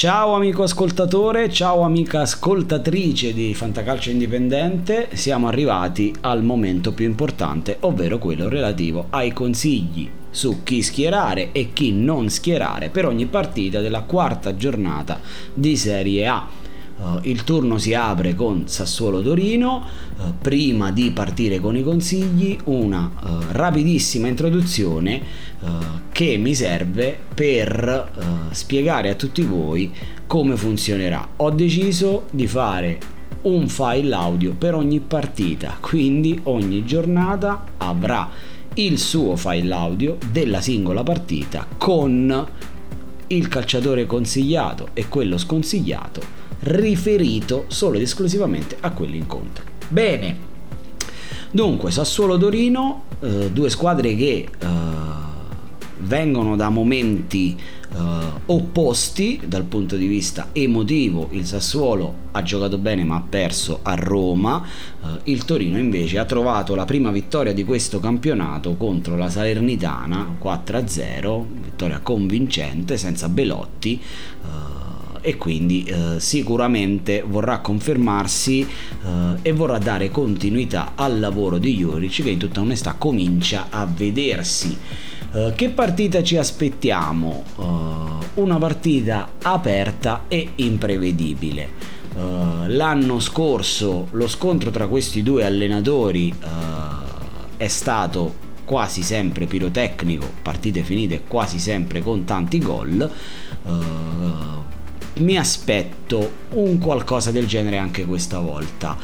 Ciao amico ascoltatore, ciao amica ascoltatrice di Fantacalcio Indipendente, siamo arrivati al momento più importante, ovvero quello relativo ai consigli su chi schierare e chi non schierare per ogni partita della quarta giornata di Serie A. Uh, il turno si apre con Sassuolo Torino. Uh, prima di partire con i consigli, una uh, rapidissima introduzione che mi serve per spiegare a tutti voi come funzionerà. Ho deciso di fare un file audio per ogni partita, quindi ogni giornata avrà il suo file audio della singola partita con il calciatore consigliato e quello sconsigliato riferito solo ed esclusivamente a quell'incontro. Bene, dunque Sassuolo-Torino, eh, due squadre che eh, vengono da momenti eh, opposti dal punto di vista emotivo. Il Sassuolo ha giocato bene ma ha perso a Roma, eh, il Torino invece ha trovato la prima vittoria di questo campionato contro la Salernitana 4-0, vittoria convincente senza Belotti. Eh, e quindi eh, sicuramente vorrà confermarsi eh, e vorrà dare continuità al lavoro di Juric che in tutta onestà comincia a vedersi. Uh, che partita ci aspettiamo? Uh, una partita aperta e imprevedibile. Uh, l'anno scorso lo scontro tra questi due allenatori è stato quasi sempre pirotecnico, partite finite quasi sempre con tanti gol mi aspetto un qualcosa del genere anche questa volta.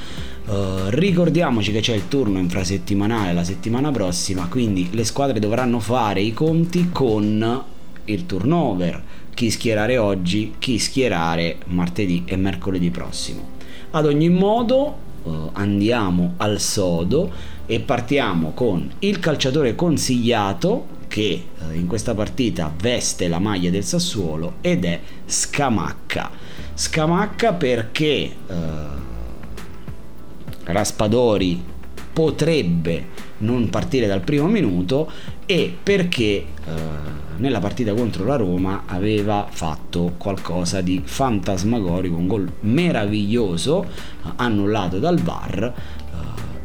Uh, ricordiamoci che c'è il turno infrasettimanale la settimana prossima, quindi le squadre dovranno fare i conti con il turnover, chi schierare oggi, chi schierare martedì e mercoledì prossimo. Ad ogni modo uh, andiamo al sodo e partiamo con il calciatore consigliato che eh, in questa partita veste la maglia del Sassuolo ed è Scamacca. Scamacca perché eh, Raspadori potrebbe non partire dal primo minuto e perché eh, nella partita contro la Roma aveva fatto qualcosa di fantasmagorico, un gol meraviglioso annullato dal VAR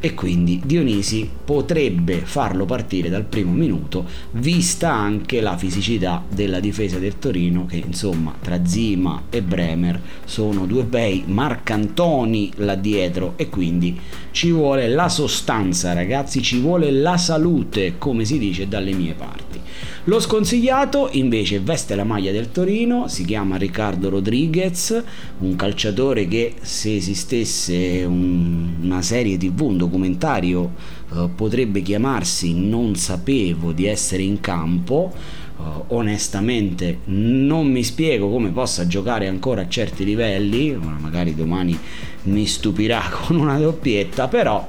e quindi Dionisi potrebbe farlo partire dal primo minuto vista anche la fisicità della difesa del Torino che insomma tra Zima e Bremer sono due bei marcantoni là dietro. E quindi ci vuole la sostanza ragazzi ci vuole la salute come si dice dalle mie parti lo sconsigliato invece veste la maglia del Torino, si chiama Riccardo Rodriguez, un calciatore che se esistesse un, una serie tv, un documentario, eh, potrebbe chiamarsi Non sapevo di essere in campo. Uh, onestamente non mi spiego come possa giocare ancora a certi livelli, magari domani mi stupirà con una doppietta, però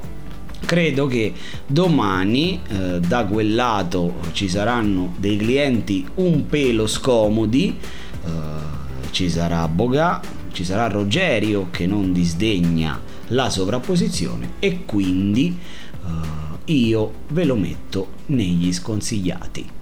credo che domani eh, da quel lato ci saranno dei clienti un pelo scomodi, eh, ci sarà Boga, ci sarà Rogerio che non disdegna la sovrapposizione e quindi eh, io ve lo metto negli sconsigliati.